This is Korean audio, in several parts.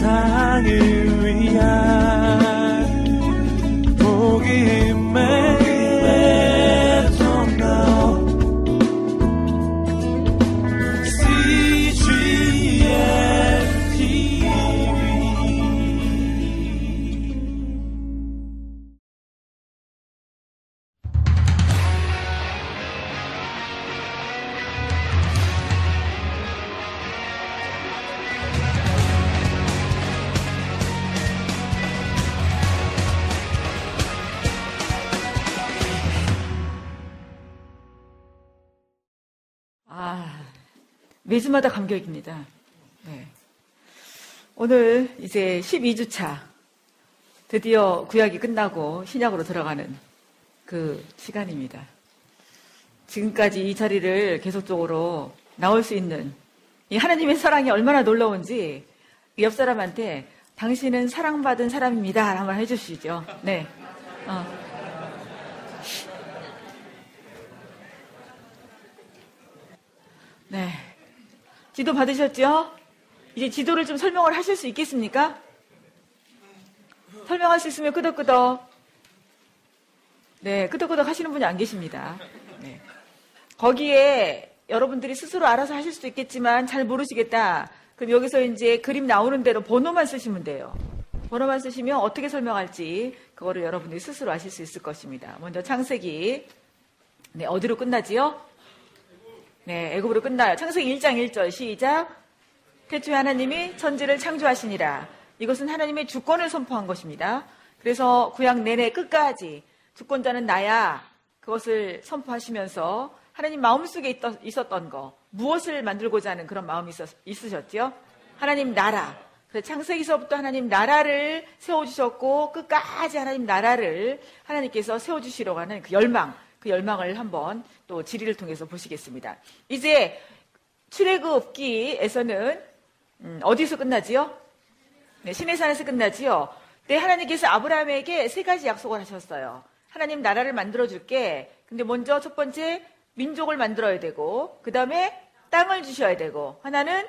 세상을 위한 매주마다 감격입니다. 네. 오늘 이제 12주차 드디어 구약이 끝나고 신약으로 들어가는 그 시간입니다. 지금까지 이 자리를 계속적으로 나올 수 있는 이 하나님의 사랑이 얼마나 놀라운지 옆 사람한테 당신은 사랑받은 사람입니다. 한번 해주시죠. 네. 어. 네. 지도 받으셨죠? 이제 지도를 좀 설명을 하실 수 있겠습니까? 설명할 수 있으면 끄덕끄덕. 네, 끄덕끄덕 하시는 분이 안 계십니다. 네. 거기에 여러분들이 스스로 알아서 하실 수도 있겠지만 잘 모르시겠다. 그럼 여기서 이제 그림 나오는 대로 번호만 쓰시면 돼요. 번호만 쓰시면 어떻게 설명할지 그거를 여러분들이 스스로 아실 수 있을 것입니다. 먼저 창세기. 네, 어디로 끝나지요? 네, 애굽으로 끝나요. 창세기 1장 1절 시작. 태초에 하나님이 천지를 창조하시니라. 이것은 하나님의 주권을 선포한 것입니다. 그래서 구약 내내 끝까지 주권자는 나야 그것을 선포하시면서 하나님 마음속에 있었던 거 무엇을 만들고자 하는 그런 마음이 있으 셨죠 하나님 나라. 그래서 창세기서부터 하나님 나라를 세워주셨고 끝까지 하나님 나라를 하나님께서 세워주시려고 하는 그 열망 그 열망을 한번 또 지리를 통해서 보시겠습니다. 이제 출애굽기에서는 음, 어디서 끝나지요? 네, 시내산에서 끝나지요. 네, 하나님께서 아브라함에게 세 가지 약속을 하셨어요. 하나님 나라를 만들어 줄게. 근데 먼저 첫 번째 민족을 만들어야 되고, 그 다음에 땅을 주셔야 되고, 하나는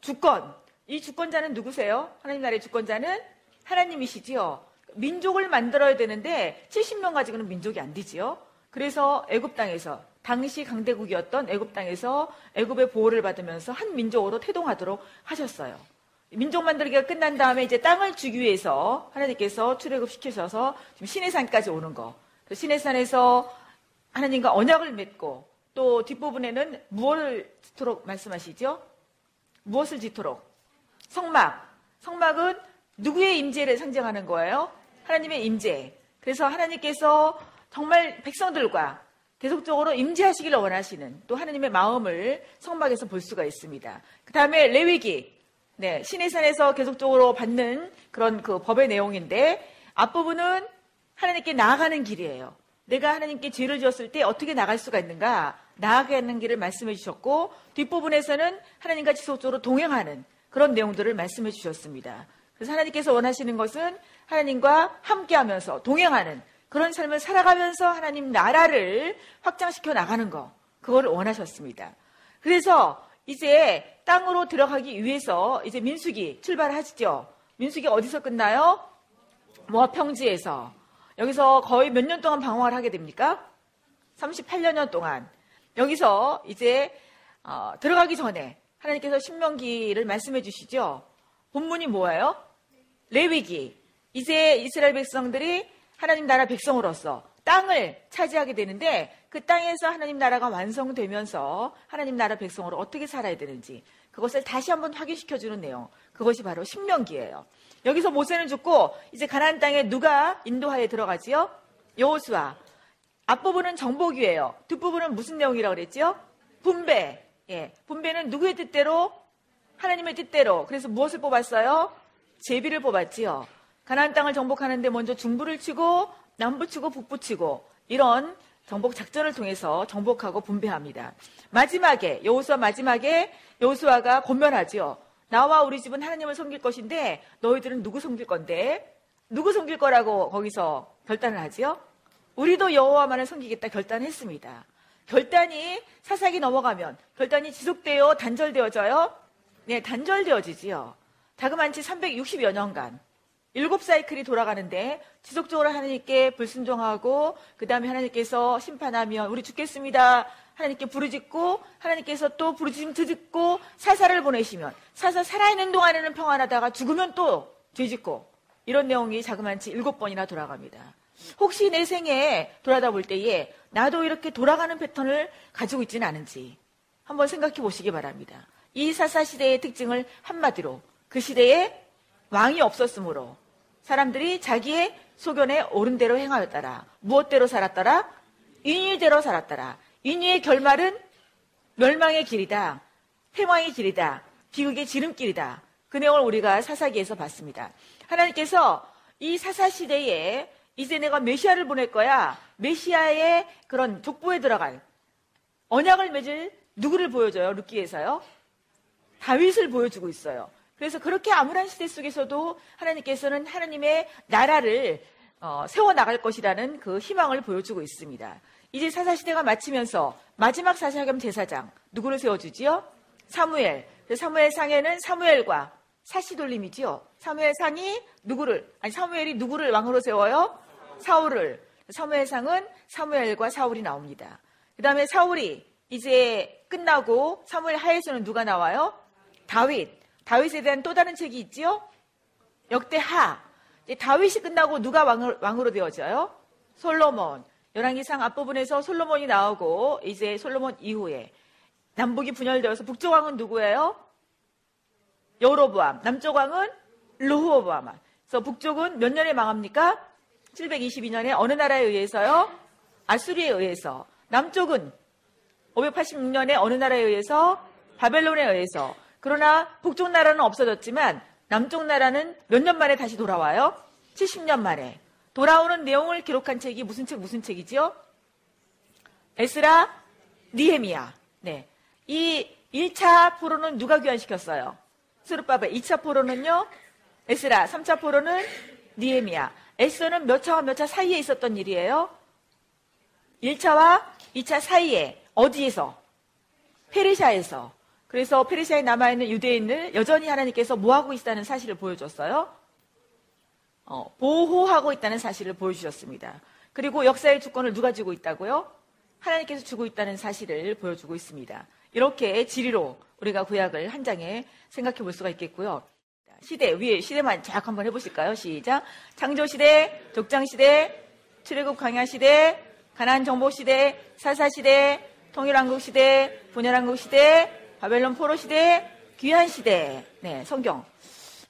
주권. 이 주권자는 누구세요? 하나님 나라의 주권자는 하나님이시지요. 민족을 만들어야 되는데 70명 가지고는 민족이 안 되지요. 그래서 애굽 땅에서 당시 강대국이었던 애굽 땅에서 애굽의 보호를 받으면서 한 민족으로 태동하도록 하셨어요. 민족 만들기가 끝난 다음에 이제 땅을 주기 위해서 하나님께서 출애굽 시키셔서 지금 시내산까지 오는 거. 그 시내산에서 하나님과 언약을 맺고 또 뒷부분에는 무엇을 짓도록 말씀하시죠? 무엇을 짓도록? 성막. 성막은 누구의 임재를 상징하는 거예요? 하나님의 임재. 그래서 하나님께서 정말 백성들과 계속적으로 임재하시기를 원하시는 또 하나님의 마음을 성막에서 볼 수가 있습니다. 그 다음에 레위기, 네, 신의 산에서 계속적으로 받는 그런 그 법의 내용인데 앞부분은 하나님께 나아가는 길이에요. 내가 하나님께 죄를 지었을 때 어떻게 나갈 수가 있는가 나아가는 길을 말씀해 주셨고 뒷부분에서는 하나님과 지속적으로 동행하는 그런 내용들을 말씀해 주셨습니다. 그래서 하나님께서 원하시는 것은 하나님과 함께하면서 동행하는 그런 삶을 살아가면서 하나님 나라를 확장시켜 나가는 거, 그걸 원하셨습니다. 그래서 이제 땅으로 들어가기 위해서 이제 민숙이 출발하시죠. 민숙이 어디서 끝나요? 모압 평지에서. 여기서 거의 몇 년 동안 방황을 하게 됩니까? 38년 동안. 여기서 이제 어, 들어가기 전에 하나님께서 신명기를 말씀해 주시죠. 본문이 뭐예요? 레위기. 이제 이스라엘 백성들이 하나님 나라 백성으로서 땅을 차지하게 되는데 그 땅에서 하나님 나라가 완성되면서 하나님 나라 백성으로 어떻게 살아야 되는지 그것을 다시 한번 확인시켜 주는 내용. 그것이 바로 신명기예요. 여기서 모세는 죽고 이제 가나안 땅에 누가 인도하에 들어가지요? 여호수아. 앞부분은 정복이에요. 뒷부분은 무슨 내용이라고 그랬지요? 분배. 예. 분배는 누구의 뜻대로? 하나님의 뜻대로. 그래서 무엇을 뽑았어요? 제비를 뽑았지요. 가나안 땅을 정복하는데 먼저 중부를 치고 남부 치고 북부 치고 이런 정복 작전을 통해서 정복하고 분배합니다. 마지막에 여호수아 마지막에 여호수아가 권면하지요. 나와 우리 집은 하나님을 섬길 것인데 너희들은 누구 섬길 건데 누구 섬길 거라고 거기서 결단을 하지요? 우리도 여호와만을 섬기겠다 결단했습니다. 결단이 사사기 넘어가면 결단이 지속되어 단절되어져요? 네, 단절되어지지요. 다그만치 360여 년간 일곱 사이클이 돌아가는데 지속적으로 하나님께 불순종하고 그 다음에 하나님께서 심판하면 우리 죽겠습니다. 하나님께 부르짖고 하나님께서 또 부르짖음 듣고 사사를 보내시면 사사 살아있는 동안에는 평안하다가 죽으면 또 죄짓고 이런 내용이 자그만치 일곱 번이나 돌아갑니다. 혹시 내 생에 돌아다 볼 때에 나도 이렇게 돌아가는 패턴을 가지고 있지는 않은지 한번 생각해 보시기 바랍니다. 이 사사 시대의 특징을 한마디로 그 시대에 왕이 없었으므로 사람들이 자기의 소견에 옳은 대로 행하였더라. 무엇대로 살았더라? 인위대로 살았더라. 인위의 결말은 멸망의 길이다. 패망의 길이다. 비극의 지름길이다. 그 내용을 우리가 사사기에서 봤습니다. 하나님께서 이 사사 시대에 이제 내가 메시아를 보낼 거야. 메시아의 그런 족보에 들어갈 언약을 맺을 누구를 보여줘요? 루키에서요? 다윗을 보여주고 있어요. 그래서 그렇게 암울한 시대 속에서도 하나님께서는 하나님의 나라를 어, 세워 나갈 것이라는 그 희망을 보여주고 있습니다. 이제 사사 시대가 마치면서 마지막 사사겸 제사장 누구를 세워주지요? 사무엘. 사무엘 상에는 사무엘과 사시 돌림이지요. 사무엘 상이 누구를 아니 사무엘이 누구를 왕으로 세워요? 사울을. 사무엘 상은 사무엘과 사울이 나옵니다. 그 다음에 사울이 이제 끝나고 사무엘 하에서는 누가 나와요? 다윗. 다윗에 대한 또 다른 책이 있지요? 역대하. 다윗이 끝나고 누가 왕으로 되어져요? 솔로몬. 열왕기상 앞부분에서 솔로몬이 나오고 이제 솔로몬 이후에 남북이 분열되어서 북쪽 왕은 누구예요? 여로보암. 남쪽 왕은 르호보암. 그래서 북쪽은 몇 년에 망합니까? 722년에 어느 나라에 의해서요? 아수리에 의해서. 남쪽은 586년에 어느 나라에 의해서? 바벨론에 의해서. 그러나 북쪽 나라는 없어졌지만 남쪽 나라는 몇 년 만에 다시 돌아와요? 70년 만에. 돌아오는 내용을 기록한 책이 무슨 책, 무슨 책이지요? 에스라, 니헤미야. 네. 이 1차 포로는 누가 귀환시켰어요? 스루바벨. 2차 포로는요? 에스라. 3차 포로는 니헤미야. 에스라는 몇 차와 몇 차 사이에 있었던 일이에요? 1차와 2차 사이에 어디에서? 페르시아에서. 그래서 페르시아에 남아있는 유대인을 여전히 하나님께서 뭐하고 있다는 사실을 보여줬어요. 어, 보호하고 있다는 사실을 보여주셨습니다. 그리고 역사의 주권을 누가 쥐고 있다고요? 하나님께서 주고 있다는 사실을 보여주고 있습니다. 이렇게 지리로 우리가 구약을 한 장에 생각해 볼 수가 있겠고요. 시대 위에 시대만 쫙 한번 해보실까요? 시작. 창조 시대, 족장 시대, 출애굽 광야 시대, 가나안 정복 시대, 사사 시대, 통일왕국 시대, 분열왕국 시대, 바벨론 포로 시대, 귀한 시대. 네, 성경.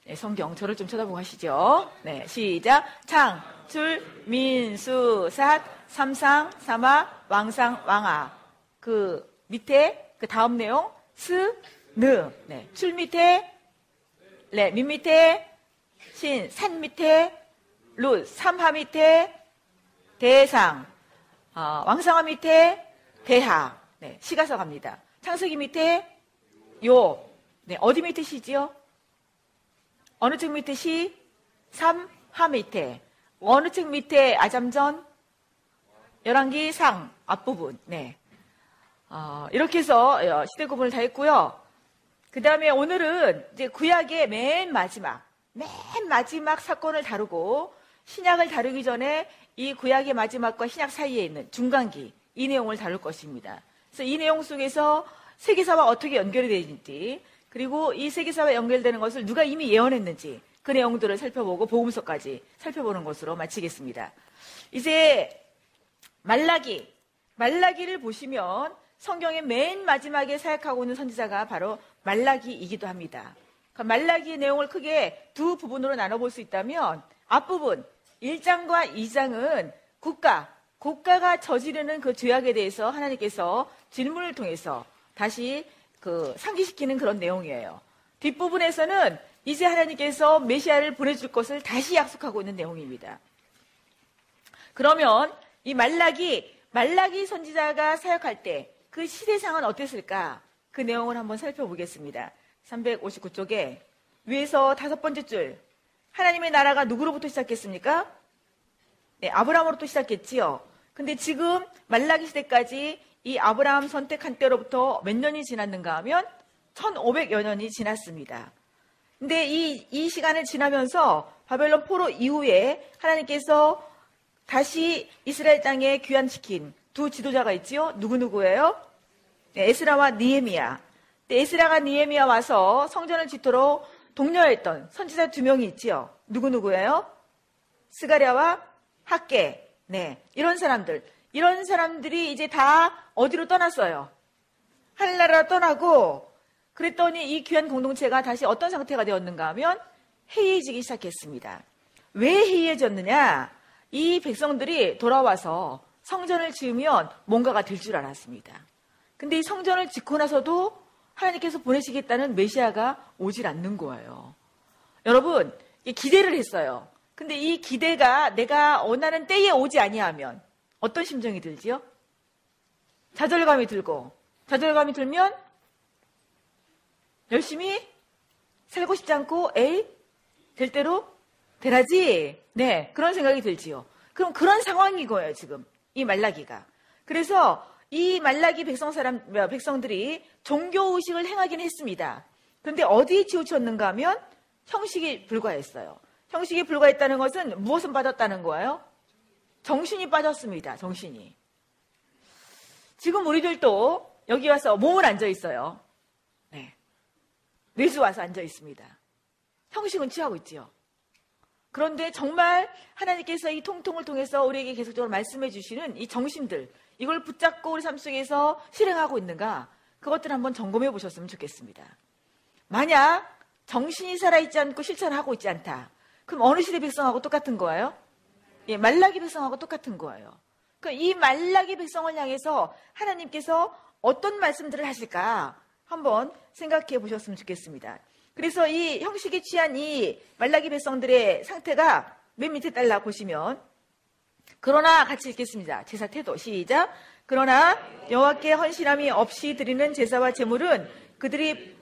네, 성경 저를 좀 쳐다보고 하시죠. 네, 시작. 창, 출, 민, 수, 삿, 삼상, 사마, 왕상, 왕아. 그 밑에 그 다음 내용 스, 느. 네, 출 밑에 레, 민 밑에 신, 산 밑에 루, 삼하 밑에 대상, 어, 왕상화 밑에 대하. 네, 시가서 갑니다. 창세기 밑에 요, 네, 어디 밑에 시지요? 어느 책 밑에 시? 삼하 밑에. 어느 책 밑에 아잠전? 열왕기 상 앞부분. 네. 어, 이렇게 해서 어, 시대 구분을 다 했고요. 그 다음에 오늘은 이제 구약의 맨 마지막, 맨 마지막 사건을 다루고 신약을 다루기 전에 이 구약의 마지막과 신약 사이에 있는 중간기, 이 내용을 다룰 것입니다. 그래서 이 내용 속에서 세계사와 어떻게 연결이 되는지 그리고 이 세계사와 연결되는 것을 누가 이미 예언했는지 그 내용들을 살펴보고 복음서까지 살펴보는 것으로 마치겠습니다. 이제 말라기 말라기를 보시면 성경의 맨 마지막에 사역하고 있는 선지자가 바로 말라기이기도 합니다. 그 말라기의 내용을 크게 두 부분으로 나눠볼 수 있다면 앞부분 1장과 2장은 국가, 국가가 저지르는 그 죄악에 대해서 하나님께서 질문을 통해서 다시 그 상기시키는 그런 내용이에요. 뒷부분에서는 이제 하나님께서 메시아를 보내줄 것을 다시 약속하고 있는 내용입니다. 그러면 이 말라기, 말라기 선지자가 사역할 때 그 시대상은 어땠을까? 그 내용을 한번 살펴보겠습니다. 359쪽에 위에서 다섯 번째 줄. 하나님의 나라가 누구로부터 시작했습니까? 네, 아브라함으로부터 시작했지요. 근데 지금 말라기 시대까지 이 아브라함 선택한 때로부터 몇 년이 지났는가 하면 1500여 년이 지났습니다. 근데 이, 이 시간을 지나면서 바벨론 포로 이후에 하나님께서 다시 이스라엘 땅에 귀환시킨 두 지도자가 있지요. 누구누구예요? 네, 에스라와 니에미야. 네, 에스라가 니에미야 와서 성전을 짓도록 독려했던 선지자 두 명이 있지요. 누구누구예요? 스가랴와 학계. 네, 이런 사람들. 이런 사람들이 이제 다 어디로 떠났어요? 하늘나라 떠나고 그랬더니 이 귀한 공동체가 다시 어떤 상태가 되었는가 하면 해이해지기 시작했습니다. 왜 해이해졌느냐? 이 백성들이 돌아와서 성전을 지으면 뭔가가 될 줄 알았습니다. 근데 이 성전을 짓고 나서도 하나님께서 보내시겠다는 메시아가 오질 않는 거예요. 여러분, 기대를 했어요. 근데 이 기대가 내가 원하는 때에 오지 아니하면 어떤 심정이 들지요? 좌절감이 들고 좌절감이 들면 열심히 살고 싶지 않고 에이 될 대로 되라지 네 그런 생각이 들지요. 그럼 그런 상황인 거예요 지금 이 말라기가. 그래서 이 말라기 백성 사람 백성들이 종교 의식을 행하긴 했습니다. 그런데 어디에 치우쳤는가 하면 형식이 불과했어요. 형식이 불과했다는 것은 무엇을 빠졌다는 거예요? 정신이 빠졌습니다. 정신이. 지금 우리들도 여기 와서 몸을 앉아 있어요. 네. 뇌수 와서 앉아 있습니다. 형식은 취하고 있지요. 그런데 정말 하나님께서 이 통통을 통해서 우리에게 계속적으로 말씀해 주시는 이 정신들, 이걸 붙잡고 우리 삶 속에서 실행하고 있는가, 그것들 한번 점검해 보셨으면 좋겠습니다. 만약 정신이 살아있지 않고 실천하고 있지 않다. 그럼 어느 시대 백성하고 똑같은 거예요? 예, 말라기 백성하고 똑같은 거예요. 그러니까 이 말라기 백성을 향해서 하나님께서 어떤 말씀들을 하실까 한번 생각해 보셨으면 좋겠습니다. 그래서 이 형식에 취한 이 말라기 백성들의 상태가 맨 밑에 달라 보시면 그러나 같이 읽겠습니다. 제사 태도 시작. 그러나 여호와께 헌신함이 없이 드리는 제사와 제물은 그들이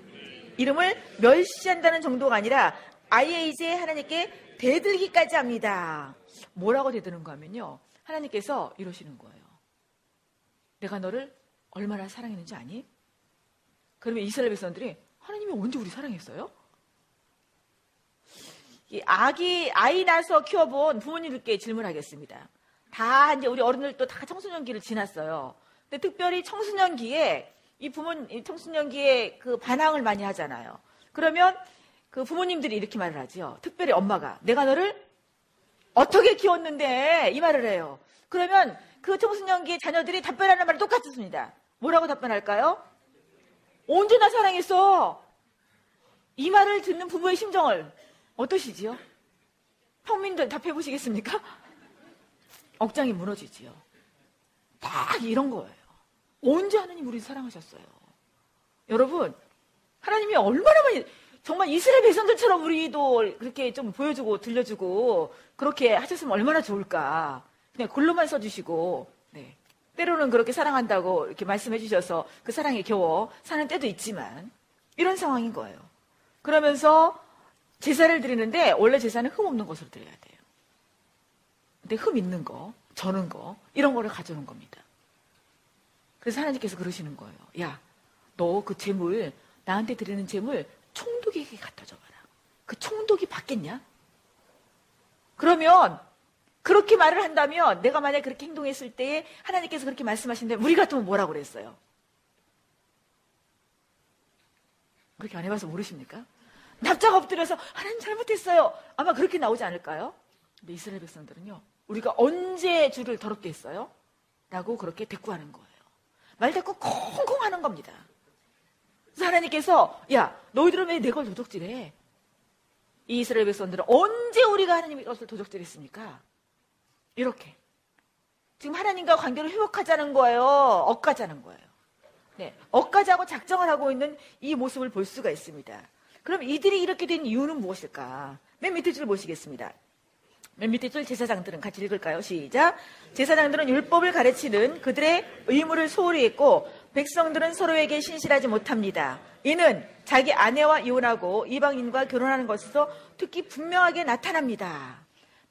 이름을 멸시한다는 정도가 아니라 아예 이제 하나님께 대들기까지 합니다. 뭐라고 대드는가 하면요. 하나님께서 이러시는 거예요. 내가 너를 얼마나 사랑했는지 아니? 그러면 이스라엘 백성들이 하나님이 언제 우리 사랑했어요? 이 아기 아이 낳아서 키워본 부모님들께 질문하겠습니다. 다 이제 우리 어른들도 다 청소년기를 지났어요. 근데 특별히 청소년기에 이 부모 청소년기에 그 반항을 많이 하잖아요. 그러면 그 부모님들이 이렇게 말을 하지요. 특별히 엄마가 내가 너를 어떻게 키웠는데 이 말을 해요. 그러면 그 청소년기의 자녀들이 답변하는 말이 똑같습니다. 뭐라고 답변할까요? 언제나 사랑했어. 이 말을 듣는 부모의 심정을 어떠시지요? 평민들 답해 보시겠습니까? 억장이 무너지지요. 딱 이런 거예요. 언제 하나님 우리 사랑하셨어요? 여러분, 하나님이 얼마나 많이 정말 이스라엘 백성들처럼 우리도 그렇게 좀 보여주고 들려주고 그렇게 하셨으면 얼마나 좋을까. 그냥 글로만 써주시고, 네. 때로는 그렇게 사랑한다고 이렇게 말씀해 주셔서 그 사랑에 겨워 사는 때도 있지만 이런 상황인 거예요. 그러면서 제사를 드리는데 원래 제사는 흠 없는 것으로 드려야 돼요. 근데 흠 있는 거, 저는 거, 이런 거를 가져오는 겁니다. 그래서 하나님께서 그러시는 거예요. 야, 너 그 재물, 나한테 드리는 재물 총독에게 갖다 줘봐라. 그 총독이 받겠냐? 그러면 그렇게 말을 한다면 내가 만약 그렇게 행동했을 때에 하나님께서 그렇게 말씀하신다면 우리 같으면 뭐라고 그랬어요? 그렇게 안 해봐서 모르십니까? 납작 엎드려서 하나님 잘못했어요. 아마 그렇게 나오지 않을까요? 근데 이스라엘 백성들은요. 우리가 언제 주를 더럽게 했어요? 라고 그렇게 대꾸하는 거예요. 말 대꾸 콩콩 하는 겁니다. 하나님께서 야 너희들은 왜 내 걸 도적질해? 이 이스라엘 백성들은 언제 우리가 하나님의 것을 도적질했습니까? 이렇게 지금 하나님과 관계를 회복하자는 거예요. 엇가자는 거예요. 네, 엇가자고 작정을 하고 있는 이 모습을 볼 수가 있습니다. 그럼 이들이 이렇게 된 이유는 무엇일까? 맨 밑에 줄 보시겠습니다. 맨 밑에 줄 제사장들은 같이 읽을까요? 시작. 제사장들은 율법을 가르치는 그들의 의무를 소홀히 했고 백성들은 서로에게 신실하지 못합니다. 이는 자기 아내와 이혼하고 이방인과 결혼하는 것에서 특히 분명하게 나타납니다.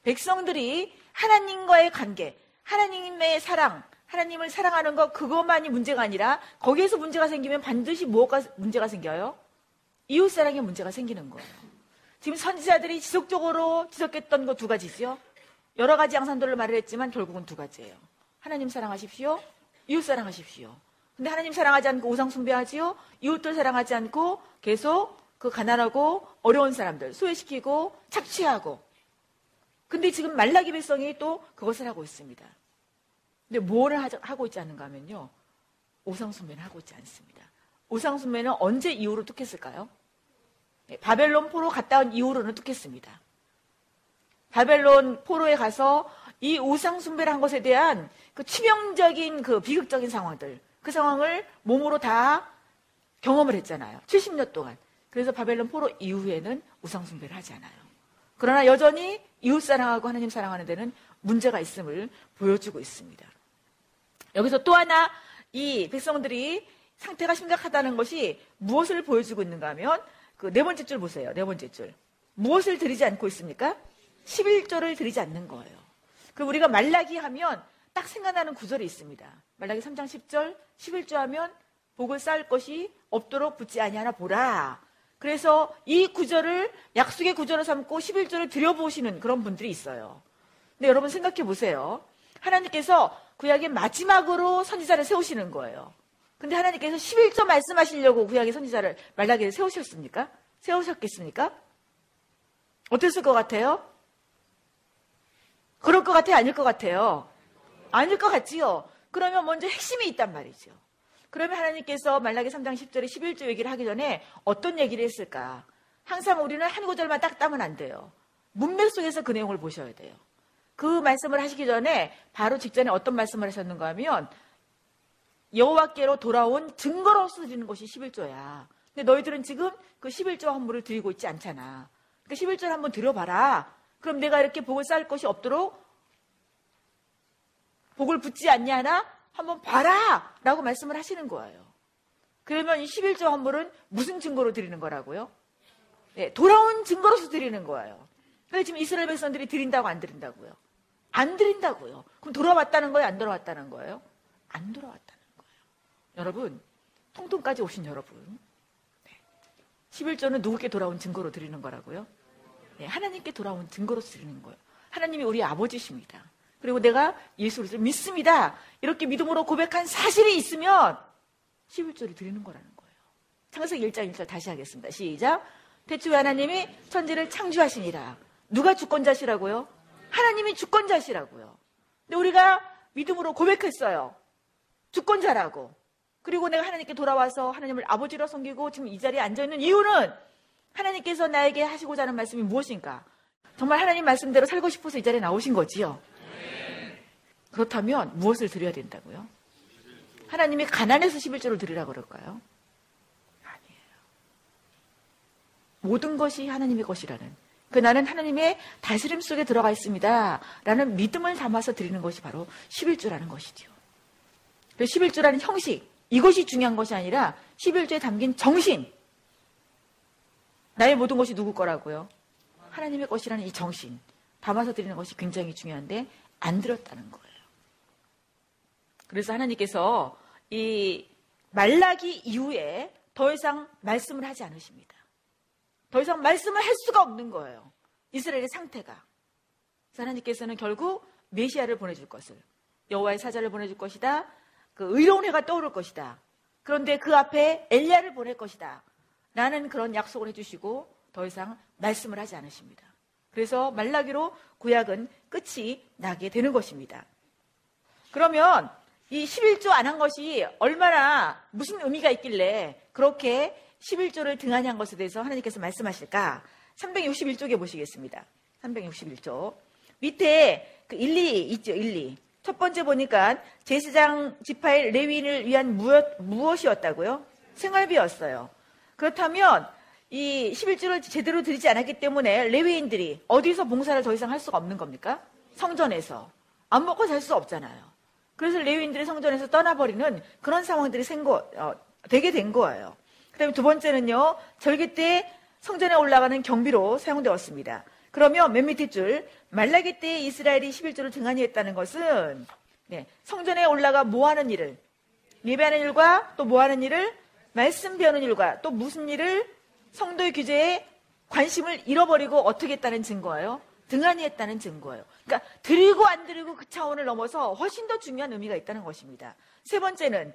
백성들이 하나님과의 관계, 하나님의 사랑, 하나님을 사랑하는 것 그것만이 문제가 아니라 거기에서 문제가 생기면 반드시 무엇가 문제가 생겨요? 이웃 사랑에 문제가 생기는 거예요. 지금 선지자들이 지속적으로 지적했던 거 두 가지죠. 여러 가지 양산들을 말을 했지만 결국은 두 가지예요. 하나님 사랑하십시오. 이웃 사랑하십시오. 근데 하나님 사랑하지 않고 우상 숭배하지요. 이웃들 사랑하지 않고 계속 그 가난하고 어려운 사람들 소외시키고 착취하고. 근데 지금 말라기 백성이 또 그것을 하고 있습니다. 근데 뭘 하고 있지 않는가 하면요. 우상 숭배는 하고 있지 않습니다. 우상 숭배는 언제 이후로 뚝했을까요? 네, 바벨론 포로 갔다 온 이후로는 뚝했습니다. 바벨론 포로에 가서 이 우상 숭배를 한 것에 대한 그 치명적인 그 비극적인 상황들, 그 상황을 몸으로 다 경험을 했잖아요. 70년 동안. 그래서 바벨론 포로 이후에는 우상 숭배를 하지 않아요. 그러나 여전히 이웃 사랑하고 하나님 사랑하는 데는 문제가 있음을 보여주고 있습니다. 여기서 또 하나 이 백성들이 상태가 심각하다는 것이 무엇을 보여주고 있는가 하면 그 네 번째 줄 보세요. 네 번째 줄. 무엇을 드리지 않고 있습니까? 11조를 드리지 않는 거예요. 그 우리가 말라기 하면 딱 생각나는 구절이 있습니다. 말라기 3장 10절, 11조 하면 복을 쌓을 것이 없도록 붙지 아니하나 보라. 그래서 이 구절을 약속의 구절을 삼고 11조를 드려보시는 그런 분들이 있어요. 근데 여러분 생각해 보세요. 하나님께서 구약의 마지막으로 선지자를 세우시는 거예요. 근데 하나님께서 11조 말씀하시려고 구약의 선지자를 말라기를 세우셨습니까? 세우셨겠습니까? 어땠을 것 같아요? 그럴 것 같아요? 아닐 것 같아요? 아닐 것 같지요? 그러면 먼저 핵심이 있단 말이죠. 그러면 하나님께서 말라기 3장 10절에 11조 얘기를 하기 전에 어떤 얘기를 했을까? 항상 우리는 한 구절만 딱 따면 안 돼요. 문맥 속에서 그 내용을 보셔야 돼요. 그 말씀을 하시기 전에 바로 직전에 어떤 말씀을 하셨는가 하면 여호와께로 돌아온 증거로서 드리는 것이 11조야. 근데 너희들은 지금 그 11조 헌물을 드리고 있지 않잖아. 그러니까 11조를 한번 드려봐라. 그럼 내가 이렇게 복을 쌓을 것이 없도록 복을 붙지 않냐나 한번 봐라! 라고 말씀을 하시는 거예요. 그러면 이 11조 헌물은 무슨 증거로 드리는 거라고요? 네, 돌아온 증거로서 드리는 거예요. 그래서 지금 이스라엘 백성들이 드린다고 안 드린다고요? 안 드린다고요. 그럼 돌아왔다는 거예요? 안 돌아왔다는 거예요? 안 돌아왔다는 거예요. 여러분, 통통까지 오신 여러분. 네. 11조는 누구께 돌아온 증거로 드리는 거라고요? 네, 하나님께 돌아온 증거로 드리는 거예요. 하나님이 우리 아버지십니다. 그리고 내가 예수를 믿습니다. 이렇게 믿음으로 고백한 사실이 있으면 11조를 드리는 거라는 거예요. 창세기 1장 1절 다시 하겠습니다. 시작. 대초에 하나님이 천지를 창조하시니라. 누가 주권자시라고요? 하나님이 주권자시라고요. 근데 우리가 믿음으로 고백했어요. 주권자라고. 그리고 내가 하나님께 돌아와서 하나님을 아버지로 섬기고 지금 이 자리에 앉아 있는 이유는 하나님께서 나에게 하시고자 하는 말씀이 무엇인가? 정말 하나님 말씀대로 살고 싶어서 이 자리에 나오신 거지요. 그렇다면 무엇을 드려야 된다고요? 하나님이 가난해서 11조를 드리라 그럴까요? 아니에요. 모든 것이 하나님의 것이라는 그 나는 하나님의 다스림 속에 들어가 있습니다. 라는 믿음을 담아서 드리는 것이 바로 11조라는 것이죠. 11조라는 형식, 이것이 중요한 것이 아니라 11조에 담긴 정신. 나의 모든 것이 누구 거라고요? 하나님의 것이라는 이 정신. 담아서 드리는 것이 굉장히 중요한데 안 들었다는 거예요. 그래서 하나님께서 이 말라기 이후에 더 이상 말씀을 하지 않으십니다. 더 이상 말씀을 할 수가 없는 거예요. 이스라엘의 상태가. 그래서 하나님께서는 결국 메시아를 보내줄 것을 여호와의 사자를 보내줄 것이다. 그 의로운 해가 떠오를 것이다. 그런데 그 앞에 엘리야를 보낼 것이다. 라는 그런 약속을 해주시고 더 이상 말씀을 하지 않으십니다. 그래서 말라기로 구약은 끝이 나게 되는 것입니다. 그러면 이 11조 안 한 것이 얼마나 무슨 의미가 있길래 그렇게 11조를 등한히 한 것에 대해서 하나님께서 말씀하실까? 361쪽에 보시겠습니다. 361쪽. 밑에 그 1, 2 있죠, 1, 2. 첫 번째 보니까 제사장 지파의 레위인을 위한 무엇, 무엇이었다고요? 생활비였어요. 그렇다면 이 11조를 제대로 드리지 않았기 때문에 레위인들이 어디서 봉사를 더 이상 할 수가 없는 겁니까? 성전에서. 안 먹고 살 수 없잖아요. 그래서 레위인들이 성전에서 떠나버리는 그런 상황들이 생고, 어, 되게 된 거예요. 그 다음에 두 번째는요, 절기 때 성전에 올라가는 경비로 사용되었습니다. 그러면 맨 밑에 줄, 말라기 때 이스라엘이 11조를 등한히 했다는 것은, 네, 성전에 올라가 뭐 하는 일을, 예배하는 일과 또 뭐 하는 일을, 말씀 배우는 일과 또 무슨 일을 성도의 규제에 관심을 잃어버리고 어떻게 했다는 증거예요? 등한히 했다는 증거예요. 그러니까 드리고 안 드리고 그 차원을 넘어서 훨씬 더 중요한 의미가 있다는 것입니다. 세 번째는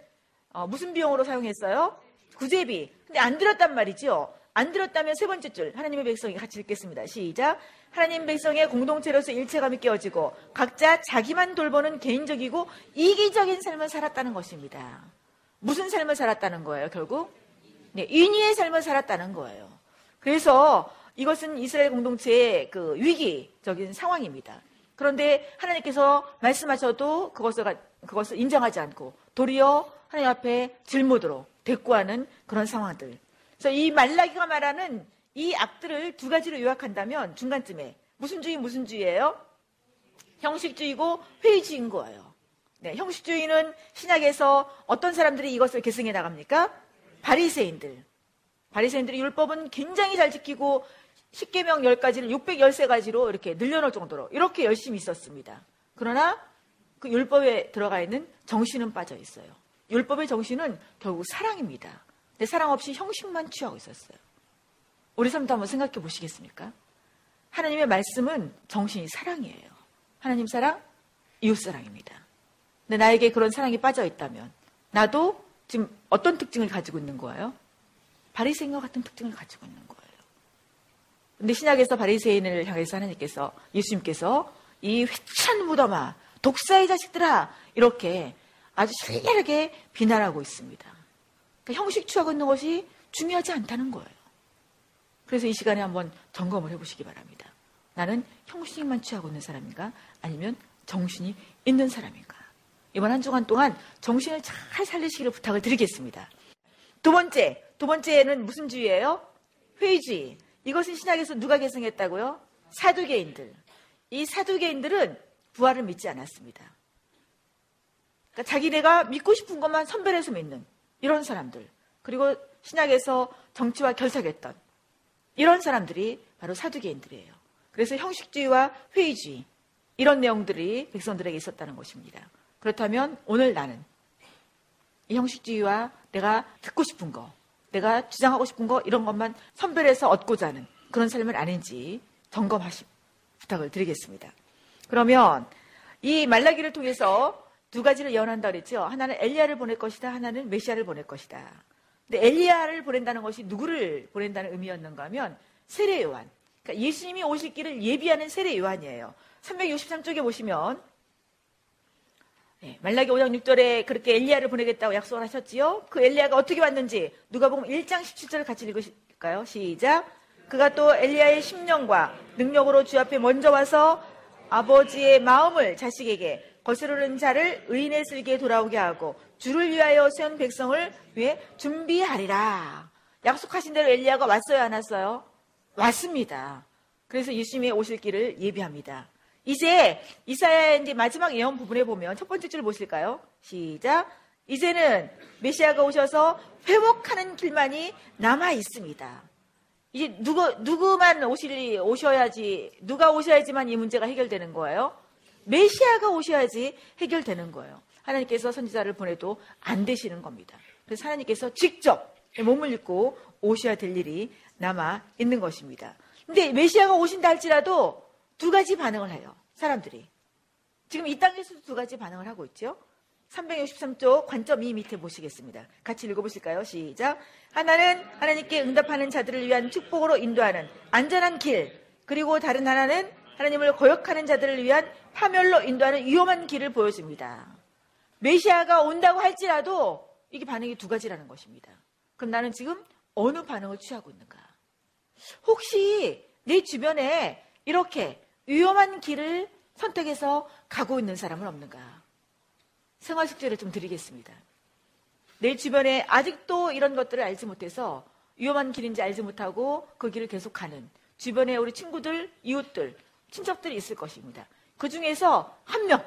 어, 무슨 비용으로 사용했어요? 구제비. 근데 안 들었단 말이죠. 안 들었다면 세 번째 줄 하나님의 백성이 같이 읽겠습니다. 시작. 하나님 백성의 공동체로서 일체감이 깨어지고 각자 자기만 돌보는 개인적이고 이기적인 삶을 살았다는 것입니다. 무슨 삶을 살았다는 거예요, 결국? 네, 인위의 삶을 살았다는 거예요. 그래서 이것은 이스라엘 공동체의 그 위기적인 상황입니다. 그런데 하나님께서 말씀하셔도 그것을, 그것을 인정하지 않고 도리어 하나님 앞에 질문으로 대꾸하는 그런 상황들. 그래서 이 말라기가 말하는 이 악들을 두 가지로 요약한다면 중간쯤에 무슨 주의 무슨 주의예요? 형식주의고 회의주의인 거예요. 네, 형식주의는 신약에서 어떤 사람들이 이것을 계승해 나갑니까? 바리새인들. 바리새인들이 율법은 굉장히 잘 지키고 10계명 10가지를 613가지로 이렇게 늘려놓을 정도로 이렇게 열심히 있었습니다. 그러나 그 율법에 들어가 있는 정신은 빠져 있어요. 율법의 정신은 결국 사랑입니다. 근데 사랑 없이 형식만 취하고 있었어요. 우리 삶도 한번 생각해 보시겠습니까? 하나님의 말씀은 정신이 사랑이에요. 하나님 사랑, 이웃 사랑입니다. 근데 나에게 그런 사랑이 빠져 있다면 나도 지금 어떤 특징을 가지고 있는 거예요? 바리새인과 같은 특징을 가지고 있는 거예요. 근데 신약에서 바리새인을 향해서 하나님께서 예수님께서 이 회찬 무덤아 독사의 자식들아 이렇게 아주 신랄하게 비난하고 있습니다. 그러니까 형식 취하고 있는 것이 중요하지 않다는 거예요. 그래서 이 시간에 한번 점검을 해보시기 바랍니다. 나는 형식만 취하고 있는 사람인가? 아니면 정신이 있는 사람인가? 이번 한 주간 동안 정신을 잘 살리시기를 부탁을 드리겠습니다. 두 번째, 두 번째는 무슨 주의예요? 회의주의. 이것은 신약에서 누가 계승했다고요? 사두개인들. 이 사두개인들은 부활을 믿지 않았습니다. 그러니까 자기네가 믿고 싶은 것만 선별해서 믿는 이런 사람들. 그리고 신약에서 정치와 결탁했던 이런 사람들이 바로 사두개인들이에요. 그래서 형식주의와 회의주의 이런 내용들이 백성들에게 있었다는 것입니다. 그렇다면 오늘 나는 이 형식주의와 내가 듣고 싶은 거, 내가 주장하고 싶은 거 이런 것만 선별해서 얻고자 하는 그런 삶을 아닌지 점검하시 부탁을 드리겠습니다. 그러면 이 말라기를 통해서 두 가지를 예언한다 그랬죠. 하나는 엘리야를 보낼 것이다. 하나는 메시아를 보낼 것이다. 근데 엘리야를 보낸다는 것이 누구를 보낸다는 의미였는가 하면 세례 요한. 그러니까 예수님이 오실 길을 예비하는 세례 요한이에요. 363쪽에 보시면 네, 말라기 5장 6절에 그렇게 엘리야를 보내겠다고 약속을 하셨지요. 그 엘리야가 어떻게 왔는지 누가 보면 1장 17절을 같이 읽으실까요? 시작. 그가 또 엘리야의 심령과 능력으로 주 앞에 먼저 와서 아버지의 마음을 자식에게 거스르는 자를 의인의 슬기에 돌아오게 하고 주를 위하여 세운 백성을 위해 준비하리라. 약속하신 대로 엘리야가 왔어요, 안 왔어요? 왔습니다. 그래서 예수님의 오실 길을 예비합니다. 이제 이사야의 이제 마지막 예언 부분에 보면 첫 번째 줄 보실까요? 시작. 이제는 메시아가 오셔서 회복하는 길만이 남아 있습니다. 이제 누구 누구만 오실 오셔야지 누가 오셔야지만 이 문제가 해결되는 거예요. 메시아가 오셔야지 해결되는 거예요. 하나님께서 선지자를 보내도 안 되시는 겁니다. 그래서 하나님께서 직접 몸을 입고 오셔야 될 일이 남아 있는 것입니다. 근데 메시아가 오신다 할지라도 두 가지 반응을 해요. 사람들이. 지금 이 땅에서도 두 가지 반응을 하고 있죠. 363쪽 관점 2 밑에 보시겠습니다. 같이 읽어보실까요? 시작. 하나는 하나님께 응답하는 자들을 위한 축복으로 인도하는 안전한 길, 그리고 다른 하나는 하나님을 거역하는 자들을 위한 파멸로 인도하는 위험한 길을 보여줍니다. 메시아가 온다고 할지라도 이게 반응이 두 가지라는 것입니다. 그럼 나는 지금 어느 반응을 취하고 있는가? 혹시 내 주변에 이렇게 위험한 길을 선택해서 가고 있는 사람은 없는가? 생활 숙제를 좀 드리겠습니다. 내 주변에 아직도 이런 것들을 알지 못해서 위험한 길인지 알지 못하고 그 길을 계속 가는 주변에 우리 친구들, 이웃들, 친척들이 있을 것입니다. 그 중에서 한 명,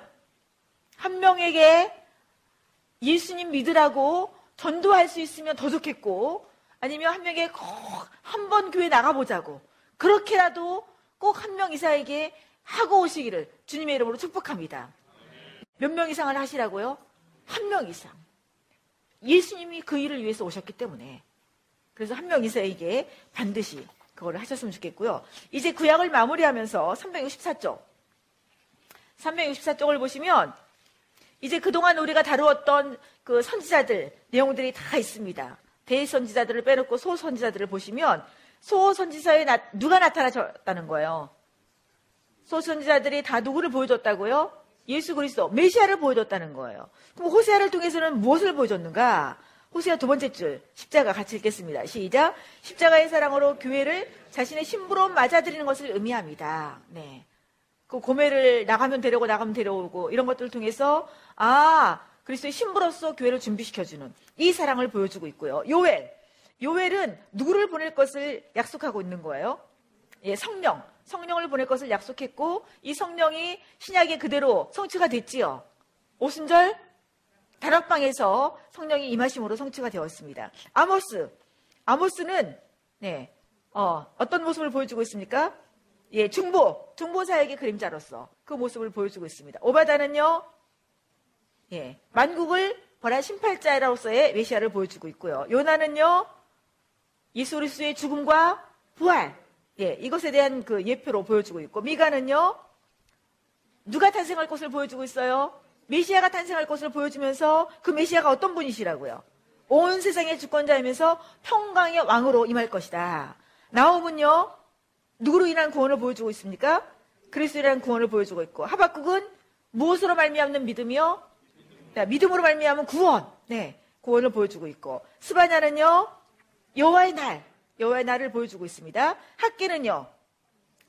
한 명에게 예수님 믿으라고 전도할 수 있으면 더 좋겠고, 아니면 한 명에게 꼭 한 번 교회 나가보자고, 그렇게라도 꼭 한 명 이상에게 하고 오시기를 주님의 이름으로 축복합니다. 몇 명 이상을 하시라고요? 한 명 이상. 예수님이 그 일을 위해서 오셨기 때문에. 그래서 한 명 이상에게 반드시 그거를 하셨으면 좋겠고요. 이제 구약을 마무리하면서 364쪽. 364쪽을 보시면 이제 그동안 우리가 다루었던 그 선지자들 내용들이 다 있습니다. 대선지자들을 빼놓고 소선지자들을 보시면 소 선지자에 나, 누가 나타나셨다는 거예요. 소 선지자들이 다 누구를 보여줬다고요? 예수 그리스도 메시아를 보여줬다는 거예요. 그럼 호세아를 통해서는 무엇을 보여줬는가? 호세아 두 번째 줄 십자가 같이 읽겠습니다. 시작. 십자가의 사랑으로 교회를 자신의 신부로 맞아들이는 것을 의미합니다. 네. 그 고매를 나가면 데려오고 나가면 데려오고 이런 것들을 통해서 아 그리스도의 신부로서 교회를 준비시켜주는 이 사랑을 보여주고 있고요. 요엘 요엘은 누구를 보낼 것을 약속하고 있는 거예요. 예, 성령 성령을 보낼 것을 약속했고 이 성령이 신약에 그대로 성취가 됐지요. 오순절 다락방에서 성령이 임하심으로 성취가 되었습니다. 아모스 아모스는 네, 어, 어떤 모습을 보여주고 있습니까? 예, 중보, 중보 사역의 그림자로서 그 모습을 보여주고 있습니다. 오바다는요, 예, 만국을 벌한 심팔자로서의 메시아를 보여주고 있고요. 요나는요, 그리스도의 죽음과 부활, 예, 이것에 대한 그 예표로 보여주고 있고, 미가는요, 누가 탄생할 것을 보여주고 있어요? 메시아가 탄생할 것을 보여주면서 그 메시아가 어떤 분이시라고요? 온 세상의 주권자이면서 평강의 왕으로 임할 것이다. 나옴은요, 누구로 인한 구원을 보여주고 있습니까? 그리스도라는 구원을 보여주고 있고 하박국은 무엇으로 말미암는 믿음이요? 네, 믿음으로 말미암은 구원. 네, 구원을 보여주고 있고 스바냐는요 여호와의 날, 여호와의 날을 보여주고 있습니다. 학계는요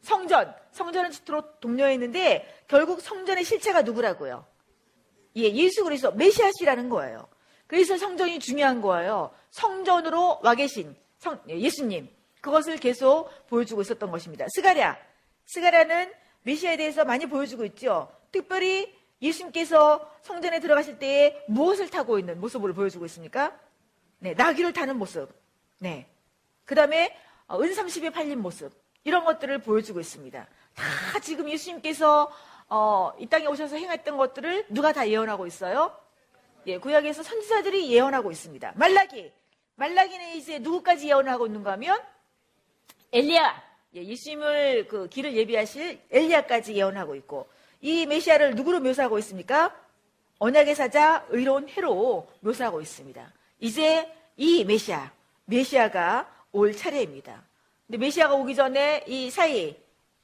성전, 성전은 주로 동료했는데 결국 성전의 실체가 누구라고요? 예, 예수 그리스도 메시아시라는 거예요. 그래서 성전이 중요한 거예요. 성전으로 와 계신 성, 예, 예수님. 그것을 계속 보여주고 있었던 것입니다. 스가랴. 스가랴는 메시아에 대해서 많이 보여주고 있죠. 특별히 예수님께서 성전에 들어가실 때에 무엇을 타고 있는 모습을 보여주고 있습니까? 네, 나귀를 타는 모습. 네. 그 다음에 어, 은삼십에 팔린 모습. 이런 것들을 보여주고 있습니다. 다 지금 예수님께서 어, 이 땅에 오셔서 행했던 것들을 누가 다 예언하고 있어요? 예, 구약에서 선지자들이 예언하고 있습니다. 말라기. 말라기는 이제 누구까지 예언하고 있는가 하면 엘리야, 예, 예수님을 그 길을 예비하실 엘리야까지 예언하고 있고 이 메시아를 누구로 묘사하고 있습니까? 언약의 사자 의로운 해로 묘사하고 있습니다. 이제 이 메시아, 메시아가 올 차례입니다. 근데 메시아가 오기 전에 이 사이,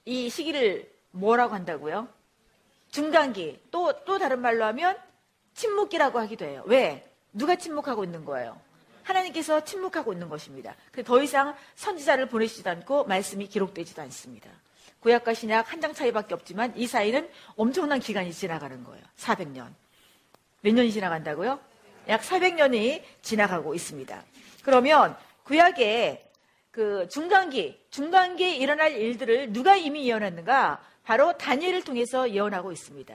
이 시기를 뭐라고 한다고요? 중간기. 또, 또 다른 말로 하면 침묵기라고 하기도 해요. 왜? 누가 침묵하고 있는 거예요? 하나님께서 침묵하고 있는 것입니다. 더 이상 선지자를 보내시지도 않고 말씀이 기록되지도 않습니다. 구약과 신약 한 장 차이밖에 없지만 이 사이는 엄청난 기간이 지나가는 거예요. 400년. 몇 년이 지나간다고요? 약 400년이 지나가고 있습니다. 그러면 구약의 그 중간기, 중간기에 일어날 일들을 누가 이미 예언했는가? 바로 다니엘을 통해서 예언하고 있습니다.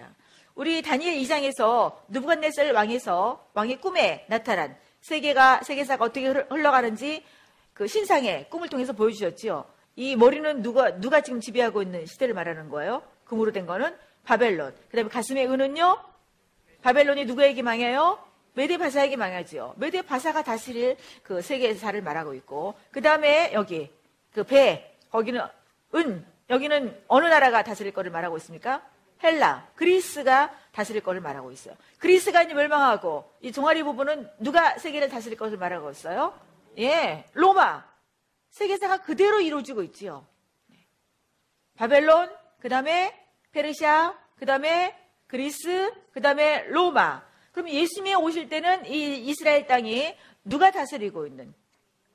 우리 다니엘 2장에서 누부갓네살 왕에서 왕의 꿈에 나타난 세계가 세계사가 어떻게 흘러가는지 그 신상의 꿈을 통해서 보여주셨지요. 이 머리는 누가 누가 지금 지배하고 있는 시대를 말하는 거예요. 금으로 된 거는 바벨론. 그다음에 가슴의 은은요. 바벨론이 누구에게 망해요? 메데 바사에게 망하지요. 메데 바사가 다스릴 그 세계사를 말하고 있고 그 다음에 여기 그 배 거기는 은 여기는 어느 나라가 다스릴 거를 말하고 있습니까? 헬라, 그리스가 다스릴 것을 말하고 있어요. 그리스가 이제 멸망하고 이 종아리 부분은 누가 세계를 다스릴 것을 말하고 있어요? 예, 로마. 세계사가 그대로 이루어지고 있지요. 네. 바벨론, 그 다음에 페르시아, 그 다음에 그리스, 그 다음에 로마. 그럼 예수님이 오실 때는 이 이스라엘 땅이 누가 다스리고 있는